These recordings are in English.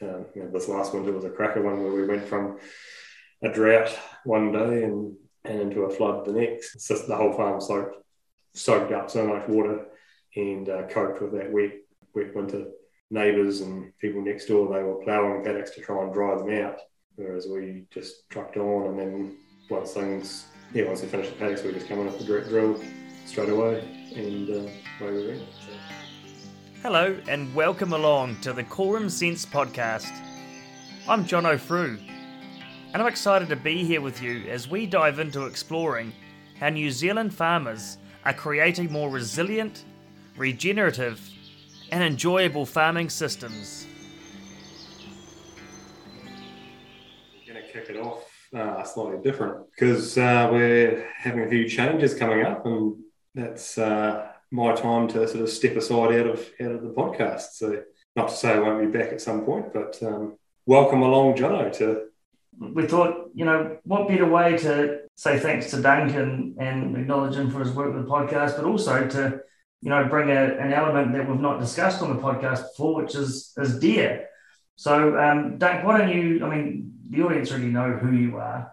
Um, you know, this last winter was a cracker one where we went from a drought one day and, and into a flood the next. It's just the whole farm soaked, soaked up so much water and uh, coped with that wet, wet winter. Neighbours and people next door, they were ploughing paddocks to try and dry them out, whereas we just trucked on and then once things, yeah, once we finished the paddocks, we just come in with the drill straight away and uh, away we went. So. Hello, and welcome along to the Quorum Sense podcast. I'm Jono Frew, and I'm excited to be here with you as we dive into exploring how New Zealand farmers are creating more resilient, regenerative, and enjoyable farming systems. We're going to kick it off uh, slightly different because uh, we're having a few changes coming up, and that's. Uh, my time to sort of step aside out of out of the podcast. So not to say I won't be back at some point, but um, welcome along, Jono. To we thought, you know, what better way to say thanks to Duncan and acknowledge him for his work with the podcast, but also to, you know, bring a, an element that we've not discussed on the podcast before, which is is deer. So, um, Dunk, why don't you? I mean, the audience already know who you are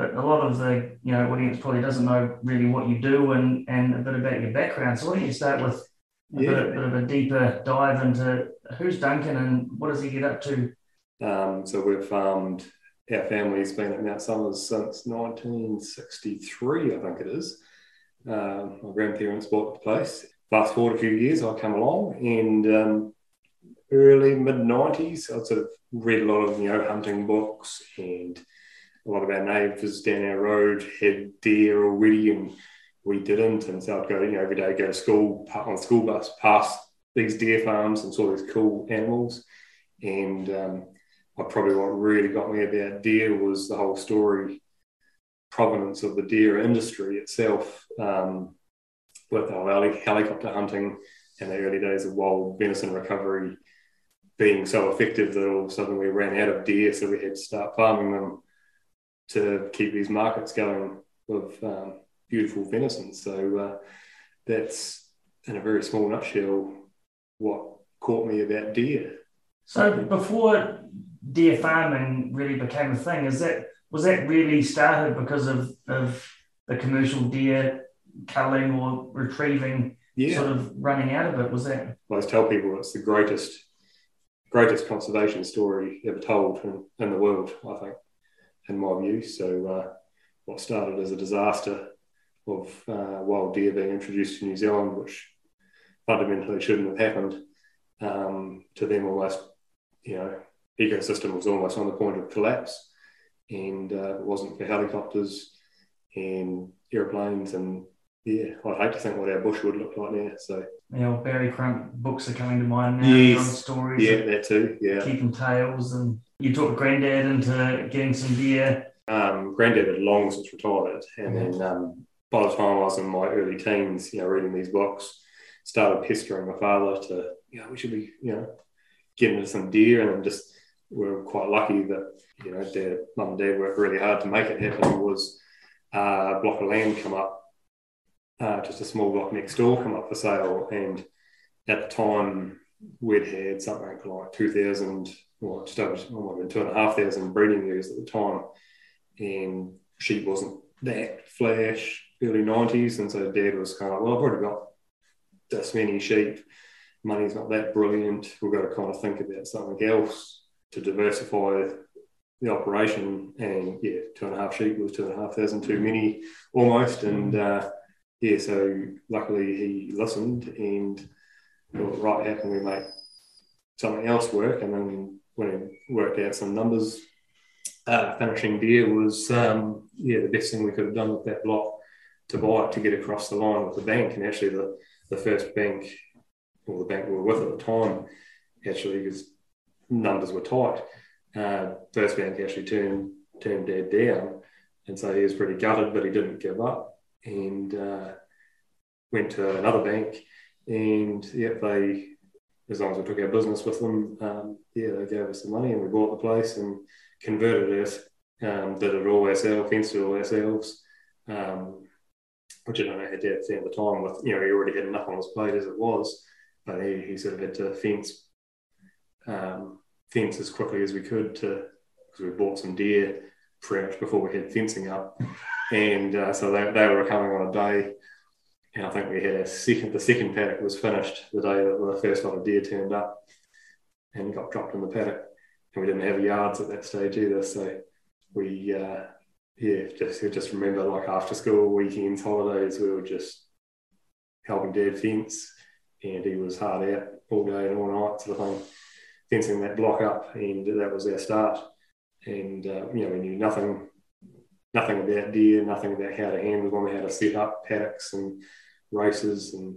but a lot of the you know audience probably doesn't know really what you do and and a bit about your background. So why don't you start with a yeah. bit, bit, of a deeper dive into who's Duncan and what does he get up to? Um, so we've farmed our family's been at Mount Somers since 1963, I think it is. Um, my grandparents bought the place. Fast forward a few years, I come along and um, early mid 90s, I sort of read a lot of you know hunting books and a lot of our neighbours down our road had deer already and we didn't. And so I'd go, you know, every day go to school on the school bus past these deer farms and saw these cool animals. And um, I probably what really got me about deer was the whole story provenance of the deer industry itself um, with the whole helicopter hunting and the early days of wild venison recovery being so effective that all of a sudden we ran out of deer, so we had to start farming them to keep these markets going with um, beautiful venison. So uh, that's in a very small nutshell what caught me about deer. So before deer farming really became a thing, is that was that really started because of, of the commercial deer culling or retrieving yeah. sort of running out of it? Was that? I always tell people it's the greatest greatest conservation story ever told in, in the world, I think in my view. So, uh, what started as a disaster of uh, wild deer being introduced to New Zealand, which fundamentally shouldn't have happened, um, to them almost, you know, ecosystem was almost on the point of collapse. And uh, it wasn't for helicopters and airplanes and yeah, I'd hate to think what our bush would look like now. So you know, Barry Crump books are coming to mind now. Yes. stories. Yeah, that too. Yeah. Keeping tales, and you talked Granddad into getting some deer. Um, Granddad had long since retired, and then um, by the time I was in my early teens, you know, reading these books, started pestering my father to, you know, we should be, you know, getting into some deer, and just we are quite lucky that you know, dad, mum and dad worked really hard to make it happen. Was uh, a block of land come up, uh, just a small block next door come up for sale, and at the time we'd had something like two thousand well, just over oh, two and a half thousand breeding ewes at the time, and sheep wasn't that flash early nineties, and so Dad was kind of like, well, I've already got this many sheep, money's not that brilliant. We've got to kind of think about something else to diversify the operation. And yeah, two and a half sheep was two and a half thousand too many almost, and uh, yeah, so luckily he listened and thought, right, how can we make something else work? And then when we worked out some numbers, uh, finishing deer was um, yeah the best thing we could have done with that block to buy it to get across the line with the bank. And actually, the, the first bank, or the bank we were with at the time, actually, because numbers were tight, uh, first bank actually turned turned Dad down, and so he was pretty gutted, but he didn't give up and uh, went to another bank. And yeah, they as long as we took our business with them, um, yeah, they gave us the money and we bought the place and converted it, um, did it all ourselves, fenced it all ourselves, um, which I don't know how Dad found the time with, you know, he already had enough on his plate as it was, but he, he sort of had to fence um, fence as quickly as we could to because we bought some deer pretty much before we had fencing up, and uh, so they, they were coming on a day. And I think we had a second. The second paddock was finished the day that the first lot of deer turned up, and got dropped in the paddock. And we didn't have yards at that stage either, so we uh, yeah just just remember like after school weekends holidays we were just helping dad fence, and he was hard out all day and all night sort of thing, fencing that block up, and that was our start. And uh, you know, we knew nothing, nothing about deer, nothing about how to handle them, how to set up paddocks and races, and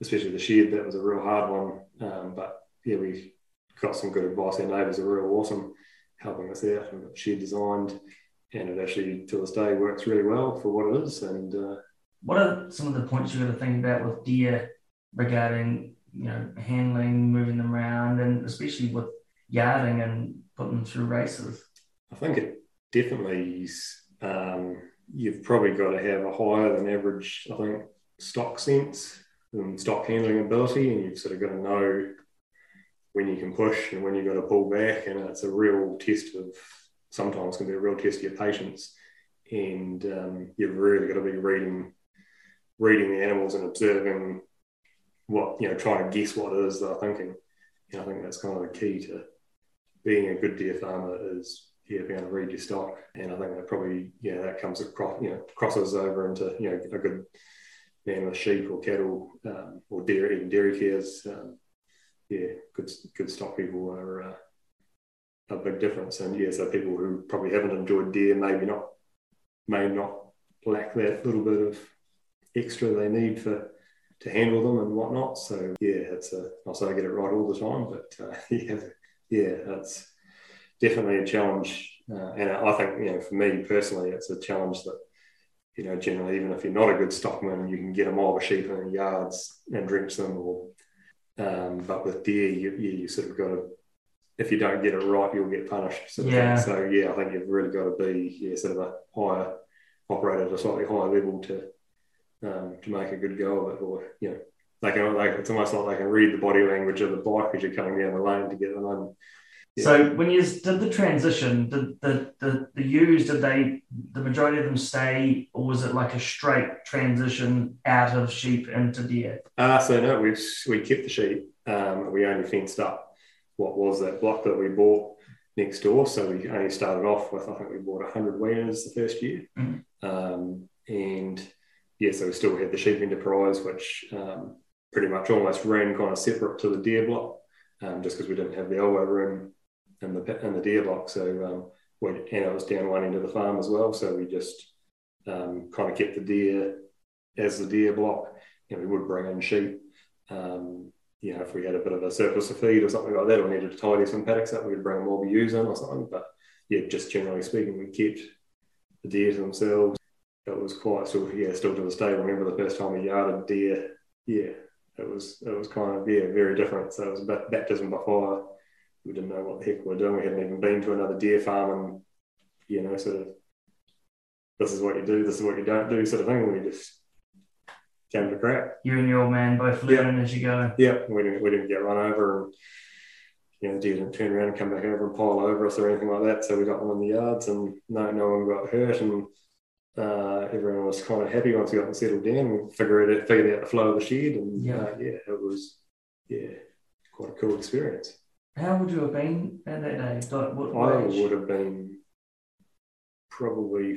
especially the shed. That was a real hard one, um, but yeah, we got some good advice. Our neighbours are real awesome, helping us out, and the shed designed, and it actually to this day works really well for what it is, and. Uh, what are some of the points you got to think about with deer regarding you know handling, moving them around, and especially with yarding and putting them through races? I think it definitely. Um, you've probably got to have a higher than average, I think, stock sense and stock handling ability, and you've sort of got to know when you can push and when you've got to pull back, and it's a real test of sometimes can be a real test of your patience, and um, you've really got to be reading reading the animals and observing what you know, trying to guess what it is they're thinking. And I think that's kind of the key to being a good deer farmer is yeah, being able to read your stock. And I think that probably yeah, that comes across you know crosses over into you know a good man with sheep or cattle um, or dairy even dairy cares. Um, yeah, good good stock people are uh, a big difference. And yeah, so people who probably haven't enjoyed deer maybe not may not lack that little bit of extra they need for to handle them and whatnot. So yeah, it's a I'll say I get it right all the time, but uh, yeah, yeah, it's definitely a challenge. Uh, and I think you know, for me personally, it's a challenge that you know, generally, even if you're not a good stockman, you can get a mob of sheep in the yards and drench them. Or, um, but with deer, you, you, you sort of got to, if you don't get it right, you'll get punished. Sort of yeah. Thing. So yeah, I think you've really got to be yeah, sort of a higher operator at a slightly higher level to um, to make a good go of it, or you know, they can like it's almost like they can read the body language of the bike as you're coming down the lane to get them in. Yeah. So when you did the transition, did the, the the ewes did they the majority of them stay, or was it like a straight transition out of sheep into deer? Uh, so no, we we kept the sheep. Um, we only fenced up what was that block that we bought next door. So we only started off with I think we bought hundred weaners the first year, mm. um, and yeah, so we still had the sheep enterprise, which um, pretty much almost ran kind of separate to the deer block, um, just because we didn't have the elbow room in the in the deer block. So um, we, and it was down one end of the farm as well. So we just um, kind of kept the deer as the deer block, and we would bring in sheep. Um, you know, if we had a bit of a surplus of feed or something like that, or needed to tidy some paddocks up, we'd bring more ewes in or something. But yeah, just generally speaking, we kept the deer to themselves it was quite still yeah still to this day. I remember the first time we yarded deer. Yeah, it was it was kind of yeah very different. So it was a baptism by fire. We didn't know what the heck we were doing. We hadn't even been to another deer farm, and you know, sort of this is what you do, this is what you don't do, sort of thing. We just came to crap. You and your old man both learning yeah. as you go. Yeah, we didn't we didn't get run over, and you know, deer didn't turn around and come back over and pile over us or anything like that. So we got them in the yards, and no no one got hurt, and uh, everyone was kind of happy once we got them settled down and figured it figured out the flow of the shed and yeah, uh, yeah it was yeah quite a cool experience. How would you have been at that age? Like, what, I age? would have been probably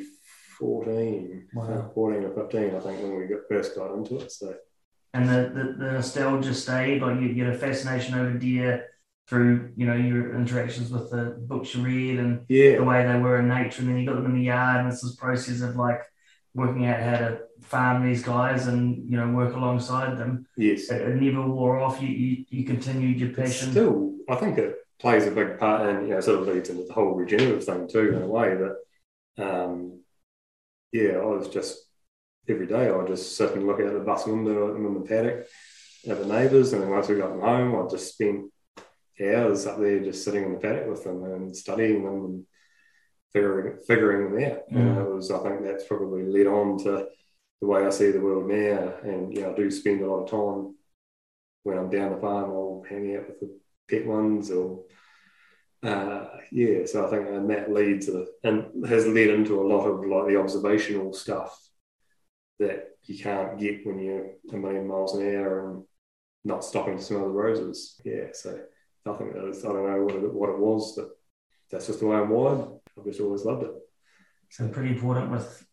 14, wow. uh, 14 or 15, I think, when we got, first got into it. So, And the, the, the nostalgia stayed, like you get a fascination over deer through you know your interactions with the books you read and yeah. the way they were in nature, and then you got them in the yard, and it's this process of like working out how to farm these guys and you know work alongside them. Yes, it, it never wore off. You you, you continued your passion. It's still, I think it plays a big part, and you know, sort of leads into the whole regenerative thing too, in a way that, um, yeah, I was just every day I would just sit and look out the bus window in the paddock at the neighbours, and then once we got them home, I'd just spend hours up there just sitting in the paddock with them and studying them and figuring figuring them out. Mm. And it was I think that's probably led on to the way I see the world now. And you know, I do spend a lot of time when I'm down the farm, I'll hang out with the pet ones or uh, yeah, so I think and that leads uh, and has led into a lot of like the observational stuff that you can't get when you're a million miles an hour and not stopping to smell the roses. Yeah, so I think that is, I don't know what it, what it was, but that's just the way I'm wired. I've just always loved it. So pretty important with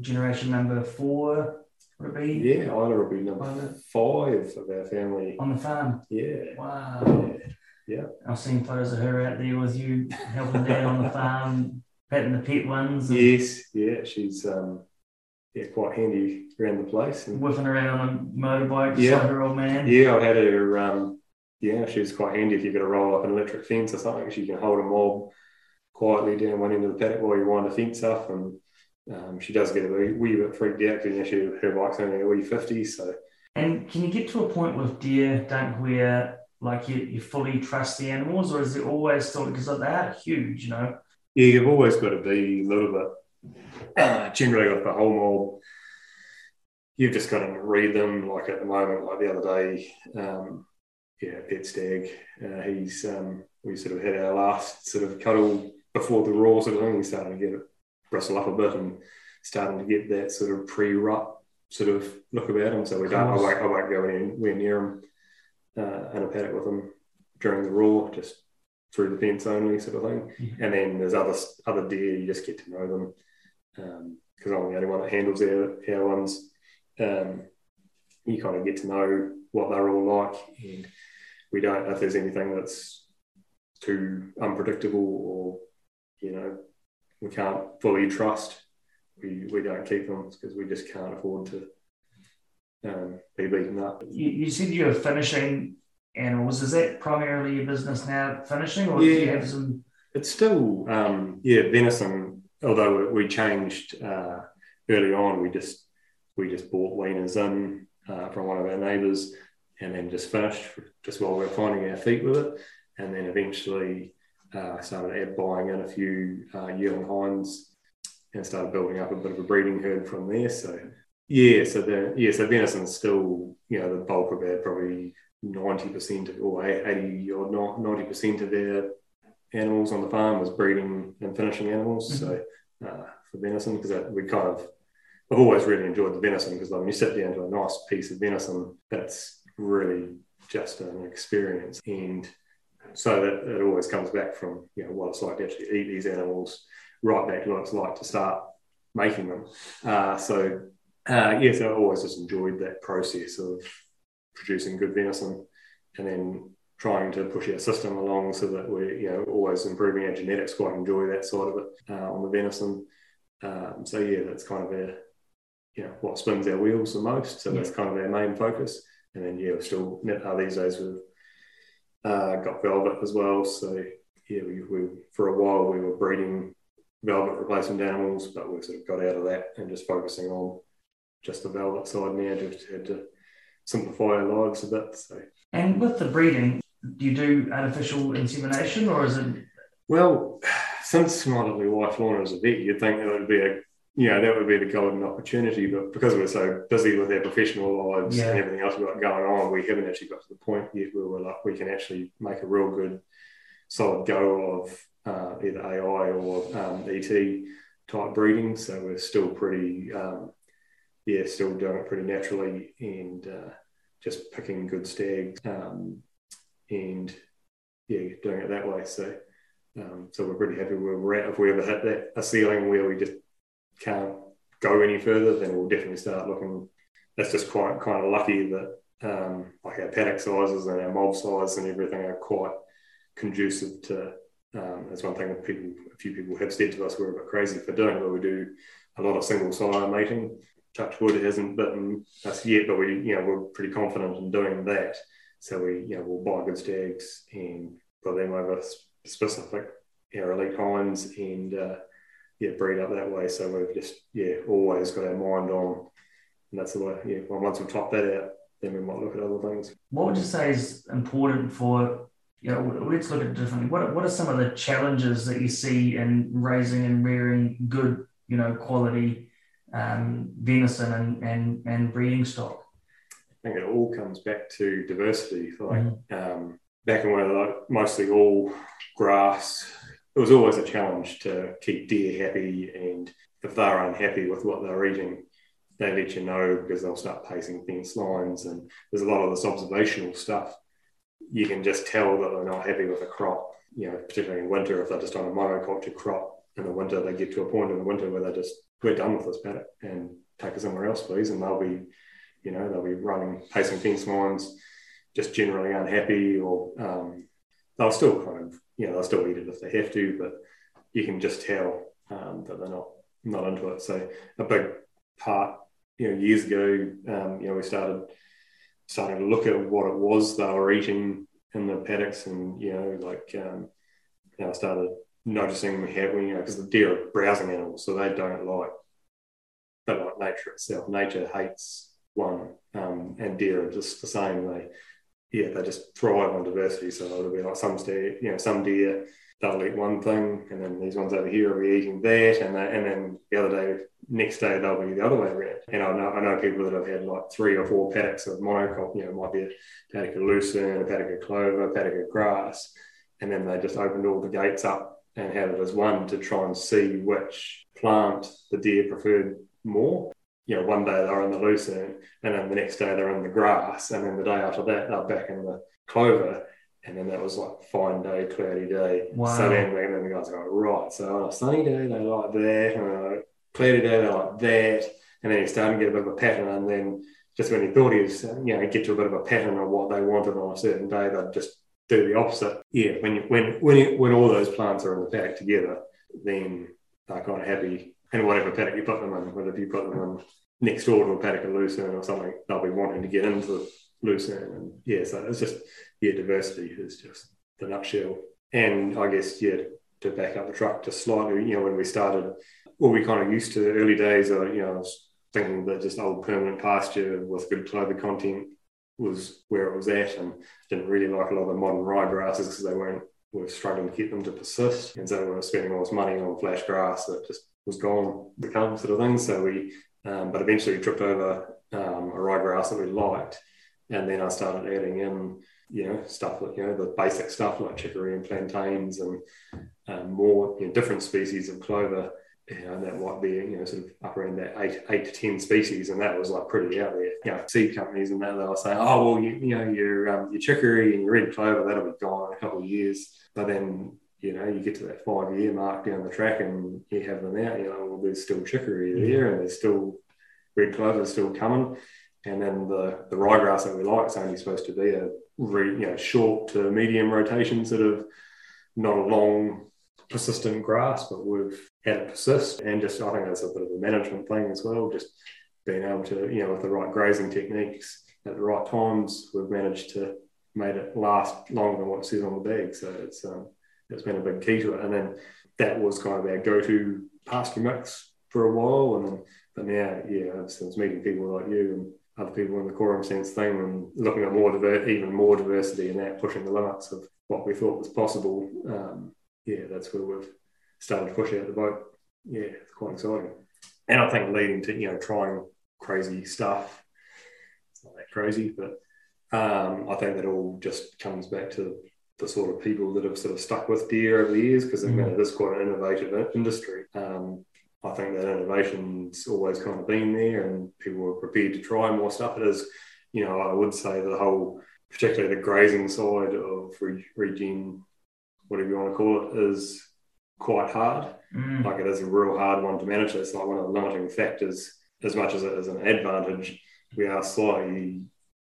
generation number four. Would it be? Yeah, Isla will be number five of our family. On the farm. Yeah. Wow. Yeah. yeah. I've seen photos of her out there with you helping dad on the farm, petting the pet ones. and Yes, yeah, she's um, yeah, quite handy around the place. And Whiffing around on a motorbike, Yeah. her old man. yeah, I had her. Um, yeah, she was quite handy if you're going to roll up an electric fence or something. She can hold a mob quietly down one end of the paddock while you wind the fence up, and um, she does get a wee, wee bit freaked out because you know, she, her bike's only a wee fifty, so And can you get to a point with deer, dunk, where like you, you fully trust the animals, or is it always still because they are huge, you know? Yeah, you've always got to be a little bit. Uh, generally, with the whole mob, you've just got to read them. Like at the moment, like the other day, um, yeah, pet stag. Uh, he's um, we sort of had our last sort of cuddle before the roar sort of thing. We started to get it bristle up a bit and starting to get that sort of pre-rut sort of look about him. So we don't. I won't, I won't go anywhere near him uh, in a paddock with him during the roar. Just through the fence only sort of thing. Yeah. And then there's other other deer you just get to know them because I'm the only one that handles our, our ones. Um, you kind of get to know what they're all like, and we don't if there's anything that's too unpredictable or you know we can't fully trust. We, we don't keep them because we just can't afford to um, be beaten up. You, you said you're finishing animals. Is that primarily your business now, finishing, or do you have some? It's still, um, yeah, venison. Although we changed uh, early on, we just we just bought weaners in uh, from one of our neighbours, and then just finished just while we were finding our feet with it, and then eventually uh, started buying in a few uh, yearling hinds, and started building up a bit of a breeding herd from there. So yeah, so the yeah, so venison's still you know the bulk of our probably ninety percent or eighty or ninety percent of their animals on the farm was breeding and finishing animals. So uh, for venison, because we kind of, I've always really enjoyed the venison because when you sit down to a nice piece of venison, that's really just an experience. And so that it always comes back from you know what it's like to actually eat these animals, right back to what it's like to start making them. Uh, so uh, yes, I always just enjoyed that process of producing good venison, and then trying to push our system along so that we're you know always improving our genetics. Quite enjoy that side of it uh, on the venison. Um, so yeah, that's kind of our you know what spins our wheels the most. So that's kind of our main focus. And then yeah, we're still uh, these days we've uh, got velvet as well. So yeah, we, we for a while we were breeding velvet replacement animals, but we sort of got out of that and just focusing on just the velvet side now. Just had to simplify our lives a bit. So And with the breeding, do you do artificial insemination, or is it? Well, since my lovely wife Lorna is a vet, you'd think that would be a you know that would be the golden opportunity, but because we're so busy with our professional lives Yeah. and everything else we've got going on, we haven't actually got to the point yet where we're like we can actually make a real good, solid go of uh, either AI or um, ET type breeding. So we're still pretty, um, yeah, still doing it pretty naturally and uh, just picking good stags um, and yeah, doing it that way. So. Um, so we're pretty happy where we're at. If we ever hit that a ceiling where we just can't go any further, then we'll definitely start looking. That's just quite kind of lucky that um, like our paddock sizes and our mob size and everything are quite conducive to. Um, that's one thing that people, a few people have said to us, we're a bit crazy for doing, but we do a lot of single sire mating. Touch wood hasn't bitten us yet, but we, you know, we're pretty confident in doing that. So we, you know, we'll buy good stags and put them over specific our elite hinds and uh, yeah, breed up that way. So we've just yeah always got our mind on, and that's the way. Yeah, well, once we've topped that out, then we might look at other things. What would you say is important for? You know, let's look at it differently. What What are some of the challenges that you see in raising and rearing good, you know, quality um, venison and, and and breeding stock? I think it all comes back to diversity. Like um, back in when like mostly all grass, it was always a challenge to keep deer happy. And if they're unhappy with what they're eating, they let you know because they'll start pacing fence lines. And there's a lot of this observational stuff. You can just tell that they're not happy with a crop, you know, particularly in winter if they're just on a monoculture crop. In the winter, they get to a point in the winter where they just, we're done with this paddock and take us somewhere else, please. And they'll be, you know, they'll be running, pacing fence lines, just generally unhappy or um, they'll still kind of, you know, they'll still eat it if they have to, but you can just tell um, that they're not not into it. So a big part, you know, years ago, um, you know, we started starting to look at what it was they were eating in the paddocks, and you know, like um, you know, I started noticing we have, you know, because the deer are browsing animals, so they don't like they like nature itself. Nature hates one, um, and deer are just the same. They yeah, they just thrive on diversity. So it'll be like some deer, you know, some deer they'll eat one thing, and then these ones over here will be eating that, and they, and then the other day, next day they'll be the other way around. And I know I know people that have had like three or four paddocks of monocrop. You know, it might be a paddock of lucerne, a paddock of clover, a paddock of grass, and then they just opened all the gates up and had it as one to try and see which plant the deer preferred more you know, one day they're in the lucerne, and then the next day they're in the grass, and then the day after that they're back in the clover. And then that was like fine day, cloudy day. Wow. So then, then the guys go, right, so on a sunny day they like that, and on a cloudy day they like that. And then you start to get a bit of a pattern, and then just when he thought he was, you know, get to a bit of a pattern of what they wanted on a certain day, they'd just do the opposite. Yeah, when you, when when you, when all those plants are in the paddock together, then they're kind of happy and whatever paddock you put them in, whether you put them in next door to a paddock of lucerne or something, they'll be wanting to get into lucerne. And yeah, so it's just, yeah, diversity is just the nutshell. And I guess, yeah, to back up the truck just slightly, you know, when we started, what we kind of used to the early days, are, you know, thinking that just old permanent pasture with good clover content was where it was at and didn't really like a lot of the modern ryegrasses because they weren't, we were struggling to get them to persist. And so we were spending all this money on flash grass that just was gone, the become sort of thing. So we, um, but eventually we tripped over um, a ryegrass that we liked, and then I started adding in, you know, stuff like you know the basic stuff like chicory and plantains and um, more you know, different species of clover. You know, that might be, you know, sort of up around that eight, eight to 10 species. And that was like pretty out there. You know, seed companies and that, they were saying, oh, well, you, you know, your, um, your chicory and your red clover, that'll be gone in a couple of years. But then you know, you get to that five year mark down the track and you have them out, you know, well, there's still chicory there and there's still red clover still coming. And then the, the ryegrass that we like is only supposed to be a re, you know, short to medium rotation, sort of not a long, persistent grass, but we've had it persist. And just, I think that's a bit of a management thing as well, just being able to, you know, with the right grazing techniques at the right times, we've managed to made it last longer than what it says on the bag. So it's, um, that's been a big key to it. And then that was kind of our go-to pasture mix for a while. And then, but now, yeah, it's, it's meeting people like you and other people in the quorum sense thing and looking at more diver- even more diversity and that pushing the limits of what we thought was possible. Um, yeah, that's where we've started to push out the boat. Yeah, it's quite exciting. And I think leading to, you know, trying crazy stuff. It's not that crazy, but um, I think that all just comes back to the sort of people that have sort of stuck with deer over the years because mm. it is quite an innovative industry. Um, I think that innovation's always kind of been there and people are prepared to try more stuff. It is, you know, I would say the whole, particularly the grazing side of regen, whatever you want to call it, is quite hard. Mm. Like it is a real hard one to manage. It's like one of the limiting factors, as much as it is an advantage, we are slightly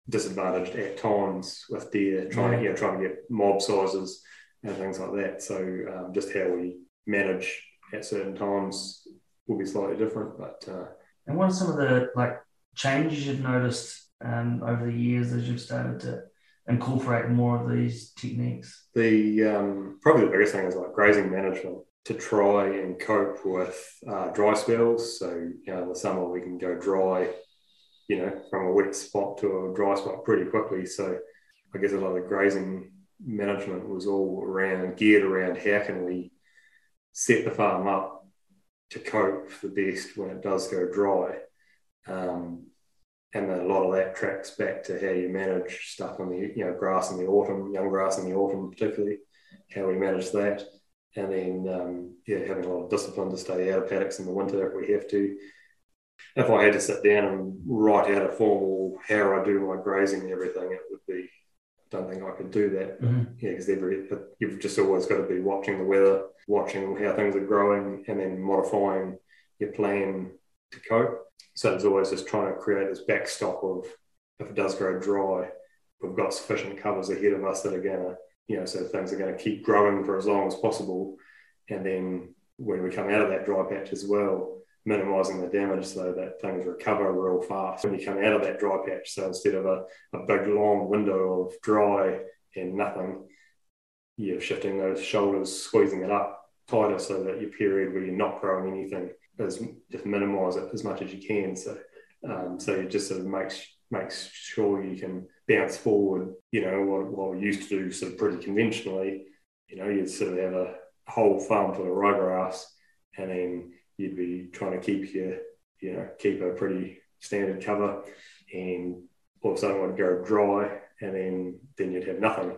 disadvantaged at times with deer trying to you know, trying to get mob sizes and things like that. So um, just how we manage at certain times will be slightly different. But uh, and what are some of the like changes you've noticed um, over the years as you've started to incorporate more of these techniques? The um, probably the biggest thing is like grazing management to try and cope with uh, dry spells. So you know, in the summer we can go dry you know, from a wet spot to a dry spot pretty quickly. So I guess a lot of grazing management was all around geared around how can we set the farm up to cope for the best when it does go dry. Um, and a lot of that tracks back to how you manage stuff in the you know grass in the autumn, young grass in the autumn particularly, how we manage that, and then um, yeah, having a lot of discipline to stay out of paddocks in the winter if we have to. If I had to sit down and write out a formal how I do my grazing and everything, it would be. I don't think I could do that. Mm-hmm. Yeah, because every but you've just always got to be watching the weather, watching how things are growing, and then modifying your plan to cope. So there's always just trying to create this backstop of if it does grow dry, we've got sufficient covers ahead of us that are to, you know, so things are going to keep growing for as long as possible. And then when we come out of that dry patch as well, minimizing the damage so that things recover real fast when you come out of that dry patch. So instead of a, a big long window of dry and nothing, you're shifting those shoulders, squeezing it up tighter so that your period where you're not growing anything is just minimize it as much as you can. So um, so it just sort of makes makes sure you can bounce forward, you know, what, what we used to do sort of pretty conventionally, you know, you'd sort of have a whole farm full of ryegrass and then you'd be trying to keep your, you know, keep a pretty standard cover and all of a sudden it would go dry and then then you'd have nothing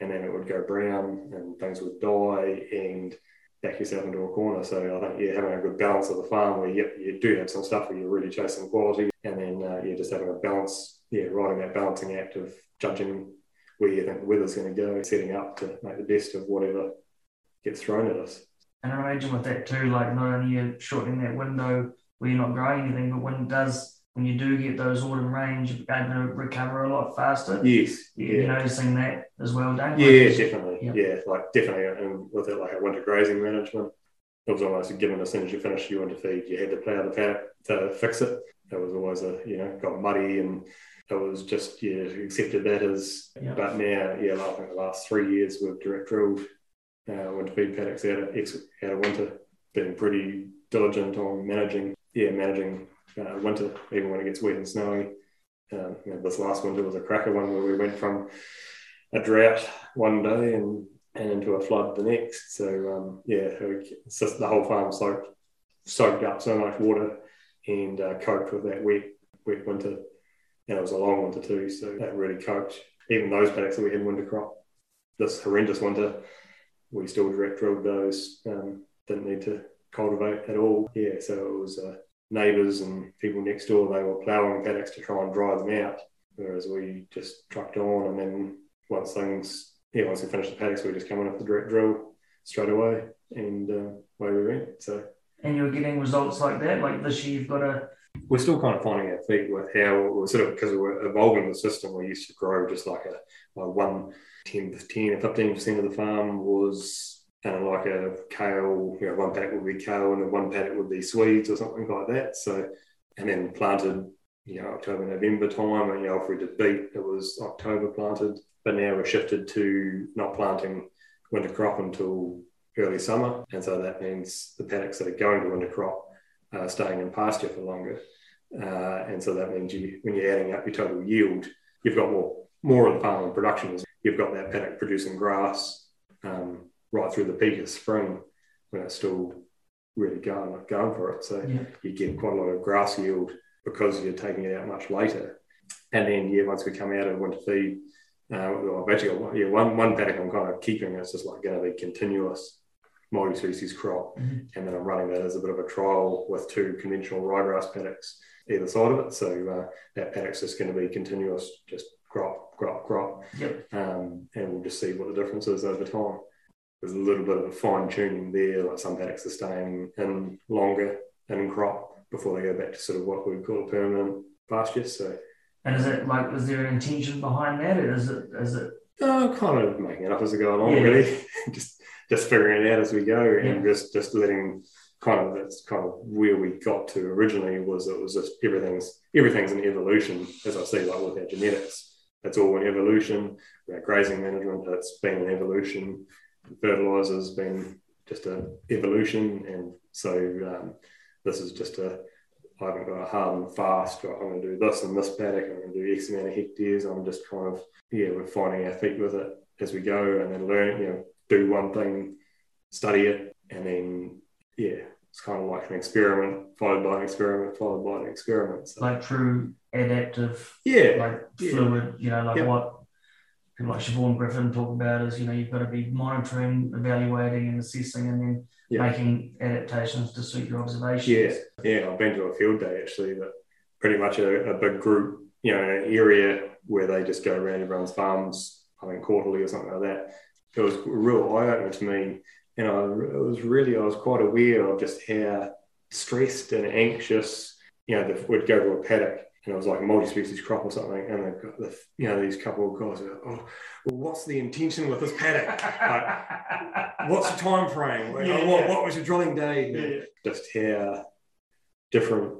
and then it would go brown and things would die and back yourself into a corner. So I think yeah, having a good balance of the farm where you, you do have some stuff where you're really chasing quality, and then uh, yeah, just having a balance, yeah, riding that balancing act of judging where you think the weather's going to go, setting up to make the best of whatever gets thrown at us. And I imagine with that too, like not only you're shortening that window where you're not growing anything, but when it does when you do get those autumn rains, you're able to recover a lot faster. Yes, yeah. You're noticing that as well, don't Yeah, definitely. Yeah. Yeah, like definitely. And with it, like a winter grazing management, it was almost a given as soon as you finished your winter feed, you had to plough the paddock to fix it. It was always a, you know, got muddy and it was just, yeah, accepted that as. Yeah. But now, yeah, like I think the last three years we've direct drilled uh, winter feed paddocks out of, ex- out of winter, being pretty diligent on managing, yeah, managing uh, winter, even when it gets wet and snowy. Um, this last winter was a cracker one where we went from a drought one day and, and into a flood the next. So um, yeah, it's just the whole farm soaked soaked up so much water and uh, coped with that wet wet winter. And it was a long winter too, so that really coped. Even those paddocks that we had in winter crop, this horrendous winter, we still direct drilled those. Um, didn't need to cultivate at all. Yeah, so it was uh, neighbours and people next door. They were ploughing paddocks to try and dry them out, whereas we just trucked on. And then once things, yeah, once we finished the paddocks, we just come in with the direct drill straight away, and uh, away we went. So And you're getting results like that. Like this year, you've got a we're still kind of finding our feet with how we're sort of because we're evolving the system. We used to grow just like a, a one 10, 10 or 15 percent of the farm was kind of like a kale. You know, one paddock would be kale, and then one paddock would be Swedes or something like that. So, and then planted, you know, October, November time. And you know, if we did beet, it was October planted. But now we're shifted to not planting winter crop until early summer, and so that means the paddocks that are going to winter crop uh, staying in pasture for longer. Uh, and so that means you, when you're adding up your total yield, you've got more more of the farm in production. You've got that paddock producing grass um, right through the peak of spring when it's still really going going for it. So Yeah. you get quite a lot of grass yield because you're taking it out much later. And then yeah, once we come out of winter feed, uh, well, I've actually got one, yeah, one one paddock I'm kind of keeping. It's just like going to be continuous multi-species crop, Mhm. and then I'm running that as a bit of a trial with two conventional ryegrass paddocks either side of it. So uh, that paddock's just going to be continuous, just crop, crop, crop, Yep. um, and we'll just see what the difference is over time. There's a little bit of a fine tuning there. Like some paddocks are staying in longer in crop before they go back to sort of what we'd call a permanent pasture. So And is it like is there an intention behind that? Or is it is it uh, kind of making it up as we go along, Yeah. really. just just figuring it out as we go, and just just letting kind of that's kind of where we got to originally was it was just everything's everything's an evolution, as I see, like with our genetics. that's all an evolution. Our grazing management, that's been an evolution. Fertilizer's been just an evolution, and so um, this is just a I haven't got a hard and fast. Right, I'm going to do this and this paddock. I'm going to do X amount of hectares. I'm just kind of yeah, we're finding our feet with it as we go, and then learn. You know, do one thing, study it, and then yeah, it's kind of like an experiment followed by an experiment followed by an experiment. So. Like true adaptive, yeah, like yeah. fluid, you know, like yep. what people like Siobhan Griffin talk about is, you know, you've got to be monitoring, evaluating, and assessing, and then yep. making adaptations to suit your observations. Yeah, yeah, I've been to a field day actually that pretty much a, a big group, you know, an area where they just go around everyone's farms, I think quarterly or something like that. It was a real eye opener to me. And I it was really I was quite aware of just how stressed and anxious you know the, we'd go to a paddock. And it was like a multi-species crop or something. And they've got the you know these couple of guys are oh well what's the intention with this paddock? Like, what's the time frame? Yeah, what, yeah. what, was your drilling day? Yeah. just how different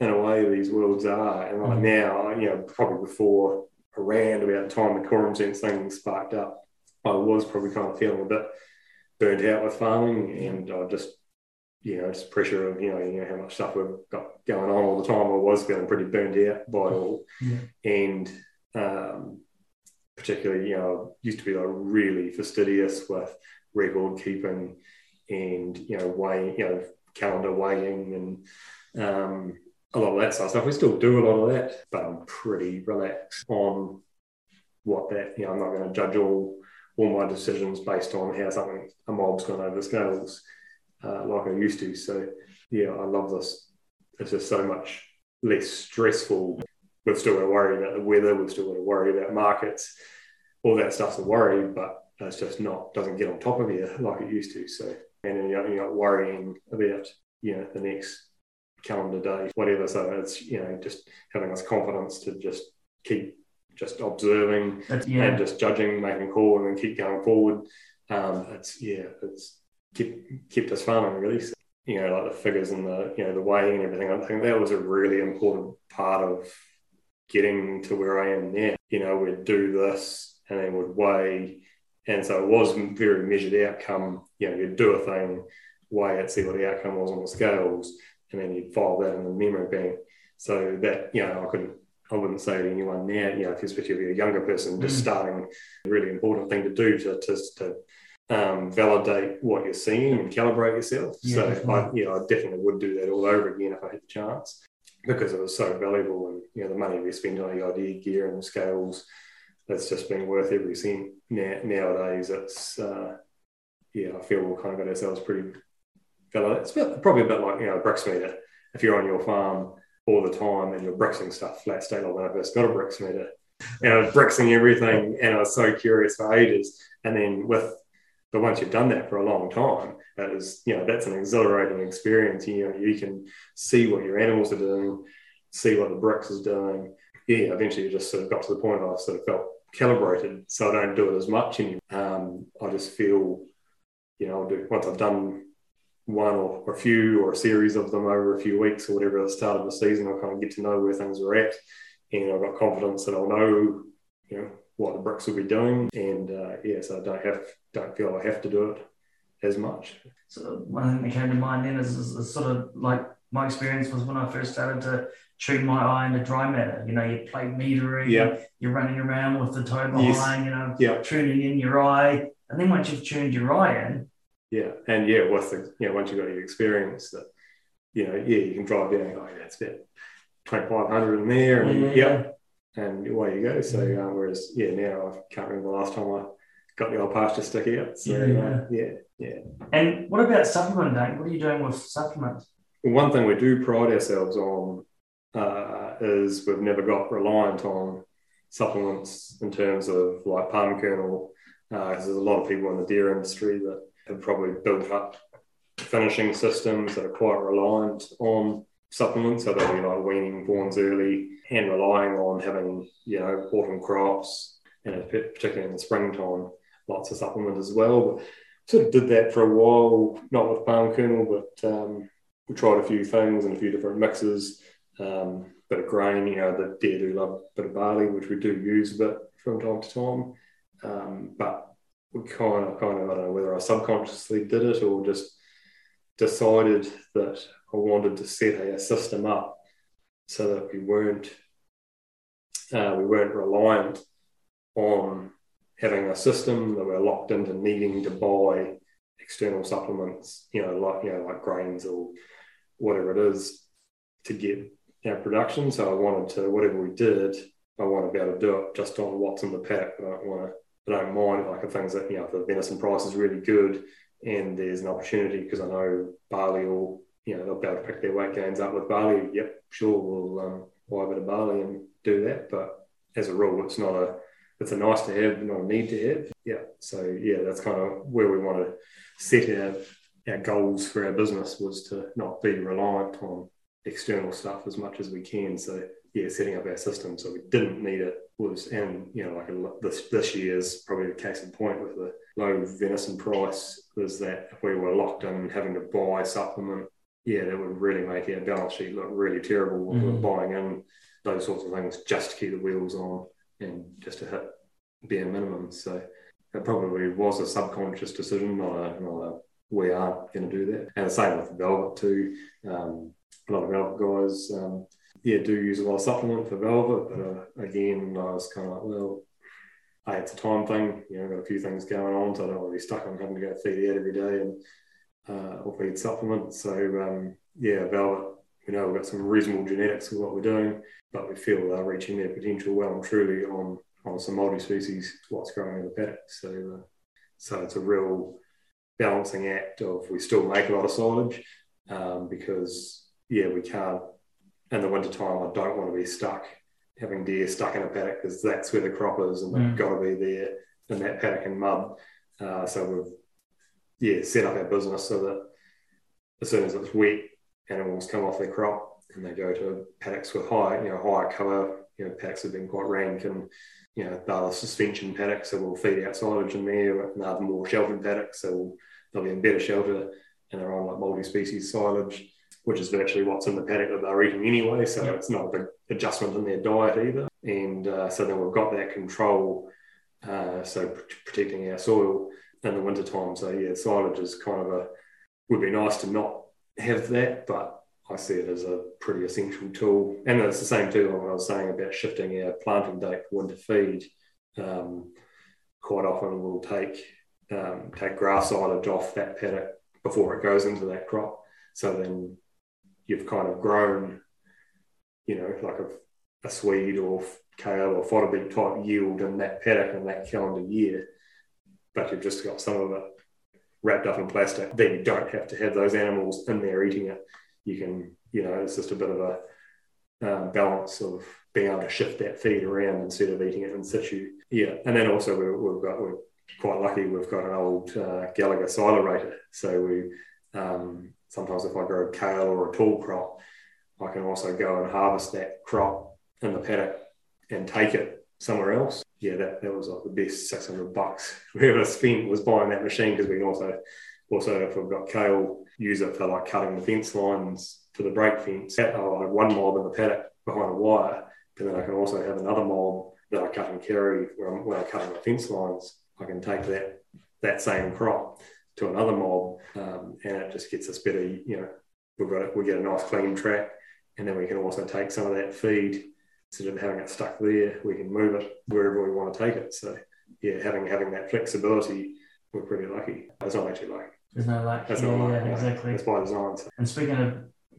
in a way these worlds are. And like mm-hmm. now you know probably before around about the time the quorum sense thing sparked up I was probably kind of feeling a bit burnt out with farming, and I just you know just pressure of you know you know how much stuff we've got going on all the time. I was feeling pretty burnt out by it all, yeah. and um, particularly you know used to be like really fastidious with record keeping and you know weighing you know calendar weighing and um, a lot of that sort of stuff. We still do a lot of that, but I'm pretty relaxed on what that you know. I'm not going to judge all all my decisions based on how something a mob's gone over scales uh, like I used to. So yeah, I love this. It's just so much less stressful. We've still got to worry about the weather. We've still got to worry about markets. All that stuff's a worry, but it's just not doesn't get on top of you like it used to. So and you're not worrying about you know the next calendar day, whatever. So it's you know just having this confidence to just keep just observing yeah. and just judging, making a call, and then keep going forward. Um, it's yeah, it's kept kept us farming really. So, you know, like the figures and the you know the weighing and everything. I think that was a really important part of getting to where I am now. You know, we'd do this and then we'd weigh, and so it was very measured outcome. You know, you'd do a thing, weigh it, see what the outcome was on the scales, and then you'd file that in the memory bank. So that you know, I could I wouldn't say to anyone now, you know, especially if you're a younger person, just mm. starting a really important thing to do to, to, to um, validate what you're seeing and calibrate yourself. Yeah, so definitely. I, you know, I definitely would do that all over again if I had the chance because it was so valuable and, you know, the money we spend on the idea gear and the scales, that's just been worth every cent. Now, nowadays, it's, uh, yeah, I feel we've kind of got ourselves pretty validated. It's probably a bit like, you know, a brix meter. If you're on your farm, all the time and you're brixing stuff flat state like when I first got a brix meter. And I was brixing everything and I was so curious for ages. And then with but once you've done that for a long time, that is, you know, that's an exhilarating experience. You know, you can see what your animals are doing, see what the brix is doing. Yeah, eventually you just sort of got to the point where I sort of felt calibrated, so I don't do it as much anymore. Um, I just feel, you know, I'll do once I've done one or, or, a few or a series of them over a few weeks or whatever at the start of the season, I kind of get to know where things are at, and I've got confidence that I'll know, you know, what the brix will be doing, and uh, yeah, so I don't have don't feel I have to do it as much. So one thing that came to mind then is, is, is sort of like my experience was when I first started to tune my eye into dry matter. You know, you plate metering, yeah. you're running around with the tow behind, yes. you know, yeah. tuning in your eye. And then once you've tuned your eye in, yeah, and yeah, with the you know once you've got your experience, that you know, yeah, you can drive down. Oh, yeah, it's about twenty five hundred in there, and yeah, yep, and away you go. So uh, whereas yeah, now I can't remember the last time I got the old pasture stick out. So yeah, uh, yeah, yeah. And what about supplement, Dane? What are you doing with supplements? One thing we do pride ourselves on uh, is we've never got reliant on supplements in terms of like palm kernel. Uh, because there's a lot of people in the deer industry that have probably built up finishing systems that are quite reliant on supplements. So they'll be like weaning fawns early and relying on having, you know, autumn crops and particularly in the springtime, lots of supplement as well. But sort of did that for a while, not with palm kernel, but um, we tried a few things and a few different mixes. Um, bit of grain, you know, the deer do love a bit of barley, which we do use a bit from time to time. Um, but kind of, kind of, I don't know whether I subconsciously did it or just decided that I wanted to set a system up so that we weren't uh, we weren't reliant on having a system that we're locked into needing to buy external supplements, you know, like you know, like grains or whatever it is, to get our production. So I wanted to whatever we did, I want to be able to do it just on what's in the pack. I don't want to, I don't mind like the things that you know, the venison price is really good and there's an opportunity because I know barley will, you know, they'll be able to pick their weight gains up with barley. Yep, sure, we'll um, buy a bit of barley and do that. But as a rule, it's not a, it's a nice to have, not a need to have. Yeah. So yeah, that's kind of where we want to set our our goals for our business was to not be reliant on external stuff as much as we can. So yeah, setting up our system so we didn't need it was, and you know, like this this year's probably the case in point with the low venison price was that if we were locked in having to buy supplement, yeah, that would really make our balance sheet look really terrible when mm-hmm. we're buying in those sorts of things just to keep the wheels on and just to hit bare minimum. So it probably was a subconscious decision, not a, not a we are going to do that. And the same with Velvet too. Um, a lot of Velvet guys um, yeah, do use a lot of supplement for velvet, but uh, again, I was kind of like, well, I it's a time thing. You know, I've got a few things going on, so I don't want to be stuck on having to go feed out every day and uh, or feed supplements. So um, yeah, velvet. We know we've got some reasonable genetics for what we're doing, but we feel they're reaching their potential well and truly on on some multi-species what's growing in the paddock. So uh, so it's a real balancing act of we still make a lot of silage um, because yeah we can't in the wintertime, I don't want to be stuck having deer stuck in a paddock because that's where the crop is and they've mm. got to be there in that paddock and mud. Uh, so we've yeah set up our business so that as soon as it's wet, animals come off their crop and they go to paddocks with high you know higher cover. You know paddocks have been quite rank and you know they're the suspension paddocks, so we'll feed out silage in there. And they're more sheltered paddocks, so we'll, they'll be in better shelter and they're on like multi-species silage which is virtually what's in the paddock that they're eating anyway. So yeah. it's not a big adjustment in their diet either. And uh, so then we've got that control, uh, so protecting our soil in the wintertime. So yeah, silage is kind of a would be nice to not have that, but I see it as a pretty essential tool. And it's the same too, like I was saying about shifting our planting date for winter feed. Um, quite often we'll take um, take grass silage off that paddock before it goes into that crop. So then you've kind of grown, you know, like a, a Swede or kale or fodder beet type yield in that paddock in that calendar year, but you've just got some of it wrapped up in plastic. Then you don't have to have those animals in there eating it. You can, you know, it's just a bit of a um, balance of being able to shift that feed around instead of eating it in situ. Yeah, and then also we, we've got we're quite lucky. We've got an old uh, Gallagher silerator, so we um, sometimes if I grow kale or a tall crop, I can also go and harvest that crop in the paddock and take it somewhere else. Yeah, that, that was like the best 600 bucks we ever spent was buying that machine because we can also, also if we've got kale, use it for like cutting the fence lines for the brake fence. I'll have one mob in the paddock behind a wire, but then I can also have another mob that I cut and carry when I'm, when I'm cutting the fence lines. I can take that that same crop to another mob, um, and it just gets us better. You know, we've got it, we get a nice clean track, and then we can also take some of that feed instead of having it stuck there. We can move it wherever we want to take it. So yeah, having having that flexibility, we're pretty lucky. It's not actually lucky. There's no luck. That's yeah, not luck. Yeah, exactly. That's by design. So. And speaking of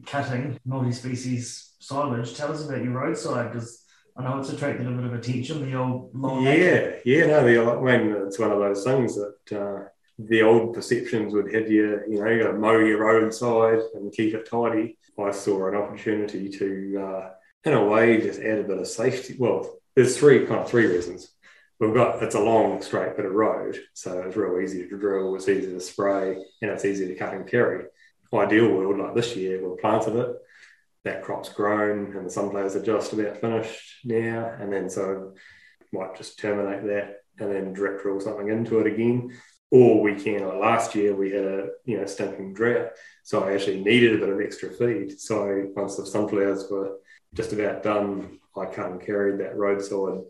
cutting multi-species silage, tell us about your roadside because I know it's attracted a bit of attention. The old long yeah, yeah, no, the I mean, it's one of those things that uh, the old perceptions would have you, you know, you got to mow your roadside and keep it tidy. I saw an opportunity to, uh, in a way, just add a bit of safety. Well, there's three kind of three reasons. We've got it's a long straight bit of road, so it's real easy to drill, it's easy to spray, and it's easy to cut and carry. Ideal world like this year, we've planted it, that crop's grown, and the sunflowers are just about finished now, and then so might just terminate that and then direct drill something into it again or we can. Like last year, we had a you know stinking drought, so I actually needed a bit of extra feed. So once the sunflowers were just about done, I cut and carried that roadside,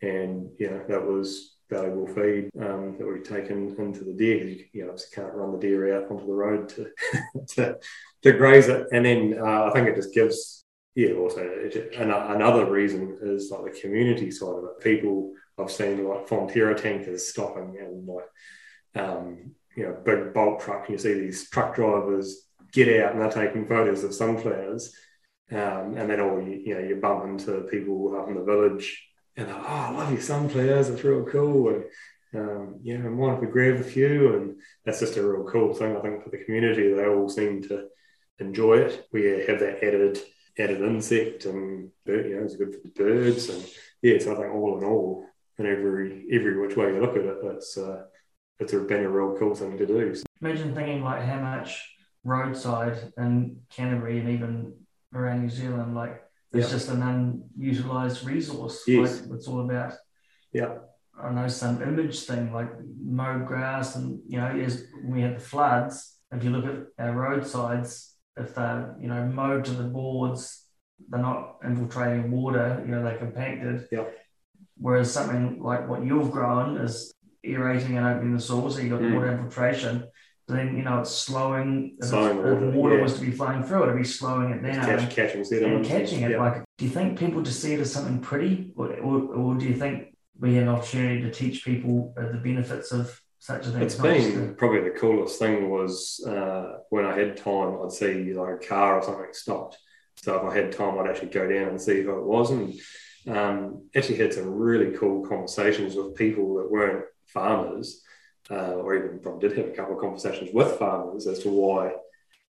and you know that was valuable feed um, that we've taken into the deer you, you know, obviously can't run the deer out onto the road to to, to graze it. And then uh, I think it just gives yeah also it, another reason is like the community side of it. People I've seen like Fonterra tankers stopping and like um, you know, big bulk truck, and you see these truck drivers get out and they're taking photos of sunflowers. Um, and then all you, you know, you bump into people up in the village and they're, oh, I love your sunflowers, it's real cool. And um, yeah, I mind if we grab a few? And that's just a real cool thing, I think, for the community. They all seem to enjoy it. We have that added added insect and bird, you know, it's good for the birds. And yeah, so I think all in all, in every every which way you look at it, it's uh, it's been a real cool thing to do. Imagine thinking like how much roadside in Canterbury and even around New Zealand, like it's just an unutilized resource. Yes. Like it's all about. Yeah. I know some image thing like mowed grass, and you know, is we had the floods. If you look at our roadsides, if they're you know mowed to the boards, they're not infiltrating water. You know, they're compacted. Yeah. Whereas something like what you've grown is aerating and opening the soil, so you got mm. water infiltration. Then you know it's slowing. Slowing if water, water yeah. was to be flowing through, it'd be slowing it down, catch, catching sediment, and catching it. Yeah. Like, do you think people just see it as something pretty, or, or, or do you think we have an opportunity to teach people the benefits of such a thing? It's been probably the coolest thing was uh, when I had time, I'd see like a car or something stopped. So if I had time, I'd actually go down and see who it was, and um, actually had some really cool conversations with people that weren't farmers, uh, or even probably did have a couple of conversations with farmers as to why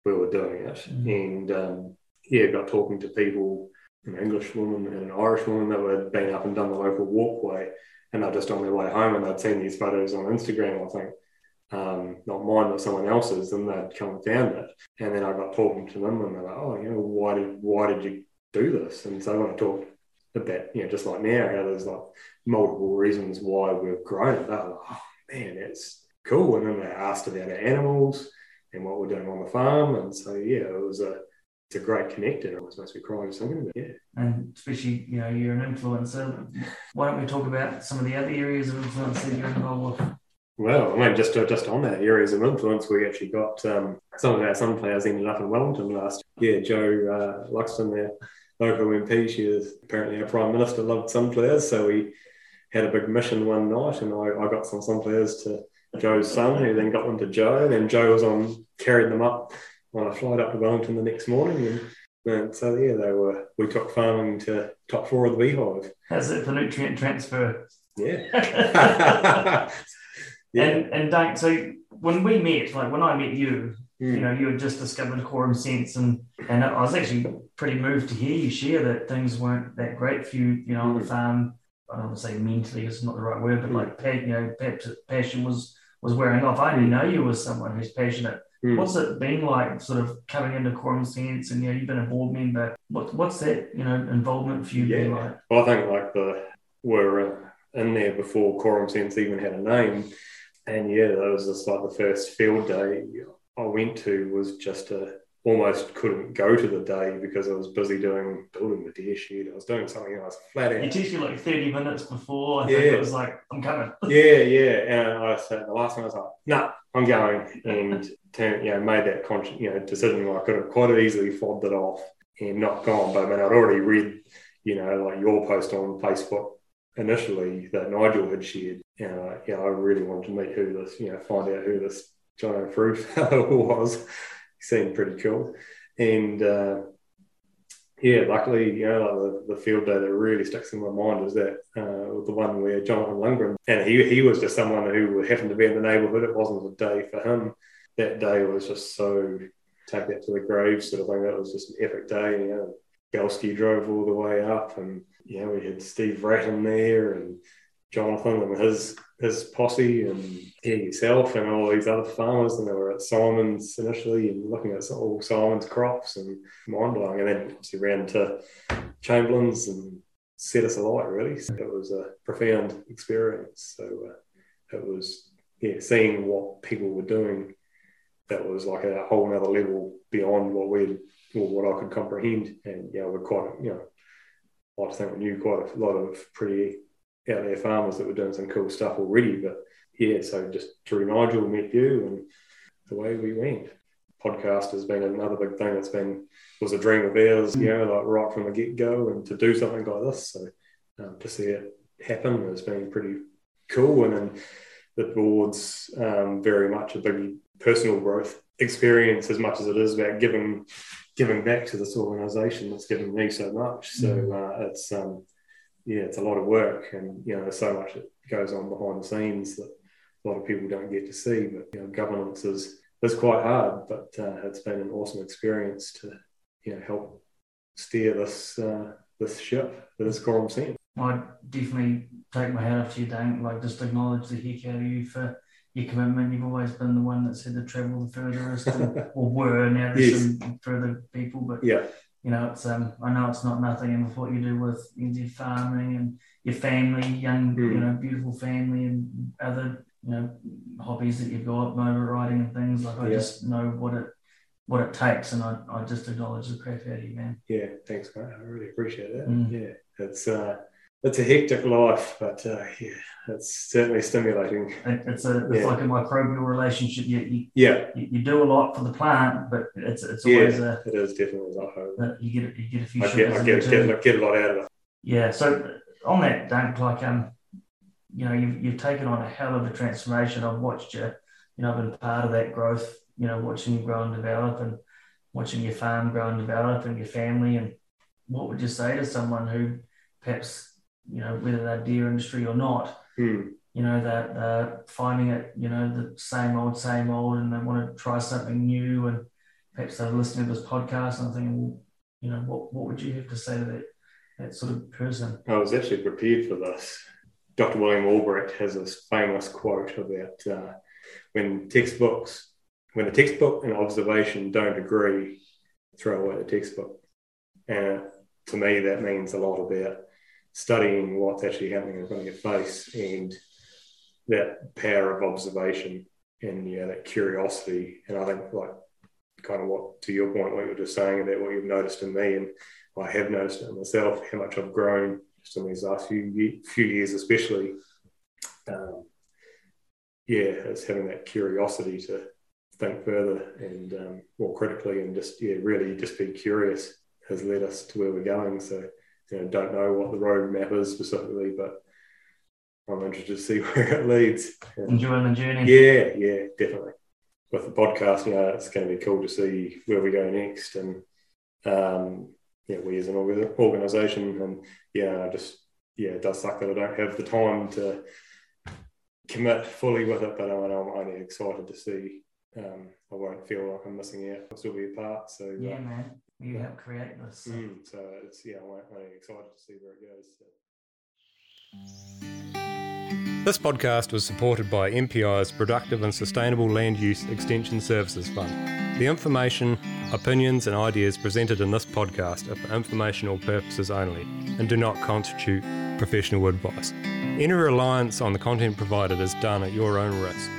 we were doing it. Mm-hmm. And um, yeah, got talking to people, an English woman and an Irish woman that were been up and done the local walkway, and they're just on their way home and they'd seen these photos on Instagram, I think. Um, not mine, but someone else's, and they'd come and found it. And then I got talking to them, and they're like, "Oh, you know, why did why did you do this?" And so when I talked about, you know, just like now, how there's like multiple reasons why we've grown it. They're like, oh man, it's cool. And then they asked about our animals and what we're doing on the farm. And so yeah, it was a it's a great connector. It almost makes me cry thinking about it. Yeah. And especially, you know, you're an influencer. Why don't we talk about some of the other areas of influence that you're involved with? Well, I mean, just just on that areas of influence, we actually got um, some of our sunflowers ended up in Wellington last year. Jo uh, Luxton, there local MP. She is apparently our prime minister loved some players. so we had a big mission one night, and I, I got some some players to Jo's son, who then got them to Jo. and then Jo was on carried them up on a flight up to Wellington the next morning, and, and so yeah, they were. We took farming to top four of the beehive. How's it for nutrient transfer? Yeah. yeah. And and don't so when we met, like when I met you. You know, you had just discovered Quorum Sense, and and I was actually pretty moved to hear you share that things weren't that great for you. You know, mm. on the mm. farm. I don't want to say mentally; it's not the right word, but mm. like you know, passion was was wearing off. I didn't know you as someone who's passionate. Mm. What's it been like, sort of coming into Quorum Sense, and you know, you've been a board member. What what's that you know involvement for you yeah. been like? Well, I think like the we're in there before Quorum Sense even had a name, and yeah, that was just like the first field day I went to was just a almost couldn't go to the day because I was busy doing building the deer shed. I was doing something else flat out. You texted me like 30 minutes before. I yeah. think it was like, I'm coming. yeah, yeah. And I said the last one I was like, nah, I'm going. And turn, you know, made that conscious, you know, decision where I could have quite easily fobbed it off and not gone. But I mean, I'd already read, you know, like your post on Facebook initially that Nigel had shared. You uh, know, yeah, I really wanted to meet who this, you know, find out who this Frew fellow was. He seemed pretty cool. And uh, yeah, luckily, you know, like the, the field day that really sticks in my mind is that uh, the one where Jonathan Lundgren, and he, he was just someone who happened to be in the neighbourhood. It wasn't a day for him. That day was just so take that to the grave sort of thing. That was just an epic day. You know, Belsky drove all the way up, and know, we had Steve Ratton there and Jonathan and his his posse and yeah, yourself and all these other farmers, and they were at Simon's initially and looking at all Simon's crops and mind blowing, and then obviously ran to Chamberlain's and set us alight. Really, so it was a profound experience. So uh, it was yeah, seeing what people were doing. That was like a whole other level beyond what we or what I could comprehend, and yeah, we're quite you know. I to think we knew quite a lot of pretty out there farmers that were doing some cool stuff already. But yeah, so just through Nigel, met you, and the way we went. Podcast has been another big thing that's been was a dream of ours, you know, like right from the get go, and to do something like this. So um, to see it happen has been pretty cool. And then the board's um, very much a big personal growth experience as much as it is about giving giving back to this organisation that's given me so much. So mm. uh, it's um, yeah, it's a lot of work, and you know, there's so much that goes on behind the scenes that a lot of people don't get to see. But you know, governance is is quite hard, but uh, it's been an awesome experience to you know help steer this uh, this ship that is Quorum Sense. I definitely take my hat off to you, Dan. Like just acknowledge the heck out of you for your commitment. You've always been the one that said to travel the furthest, or, or were. Now there's yes. some further people, but yeah, you know, it's um, I know it's not nothing, and with what you do with your farming and your family, young, mm. you know, beautiful family, and other you know hobbies that you've got, motor riding and things. Like I yeah. just know what it what it takes, and I, I just acknowledge the crap out of you, man. Yeah, thanks, mate. I really appreciate that. Mm. Yeah, it's uh, it's a hectic life, but uh, yeah, it's certainly stimulating. It's a it's yeah. like a microbial relationship. You, you yeah you, you, do a lot for the plant, but it's it's always yeah, a, it is definitely not home. You get you get a few. I get I get, get, get, a lot out of it. Yeah. So on that, don't like um, you know, you've you've taken on a hell of a transformation. I've watched you. You know, I've been part of that growth. You know, watching you grow and develop, and watching your farm grow and develop, and your family. And what would you say to someone who perhaps you know whether they're deer industry or not? Hmm. You know that uh, finding it, you know, the same old, same old, and they want to try something new, and perhaps they're listening to this podcast and I'm thinking, well, you know, what what would you have to say to that that sort of person? I was actually prepared for this. Dr. William Albrecht has this famous quote about uh, when textbooks, when a textbook and observation don't agree, throw away the textbook. And to me, that means a lot about studying what's actually happening in front of your face and that power of observation and yeah, that curiosity. And I think like kind of what to your point, what you were just saying about what you've noticed in me, and I have noticed it myself, how much I've grown just in these last few few years, especially. Um, yeah, it's having that curiosity to think further and um, more critically, and just yeah, really just be curious has led us to where we're going. So you know, don't know what the roadmap is specifically, but I'm interested to see where it leads. Enjoying the journey. Yeah, yeah, definitely. With the podcast, you know, it's going to be cool to see where we go next, and um, yeah, we as an organisation, and yeah, just yeah, it does suck that I don't have the time to commit fully with it, but I'm, I'm only excited to see. Um, I won't feel like I'm missing out. I'll still be a part. So yeah, uh, man you help create this. So, mm, so it's yeah, I'm, I'm excited to see where it goes. So. This podcast was supported by MPI's Productive and Sustainable Land Use Extension Services Fund. The information, opinions, and ideas presented in this podcast are for informational purposes only and do not constitute professional advice. Any reliance on the content provided is done at your own risk.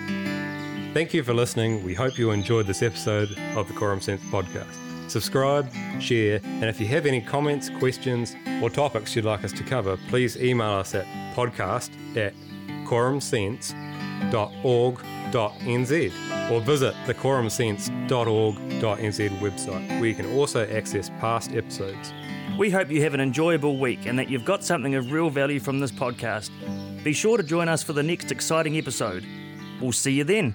Thank you for listening. We hope you enjoyed this episode of the Quorum Sense podcast subscribe, share, and if you have any comments, questions, or topics you'd like us to cover, please email us at podcast at quorumsense.org.nz or visit the quorumsense.org.nz website where you can also access past episodes. We hope you have an enjoyable week and that you've got something of real value from this podcast. Be sure to join us for the next exciting episode. We'll see you then.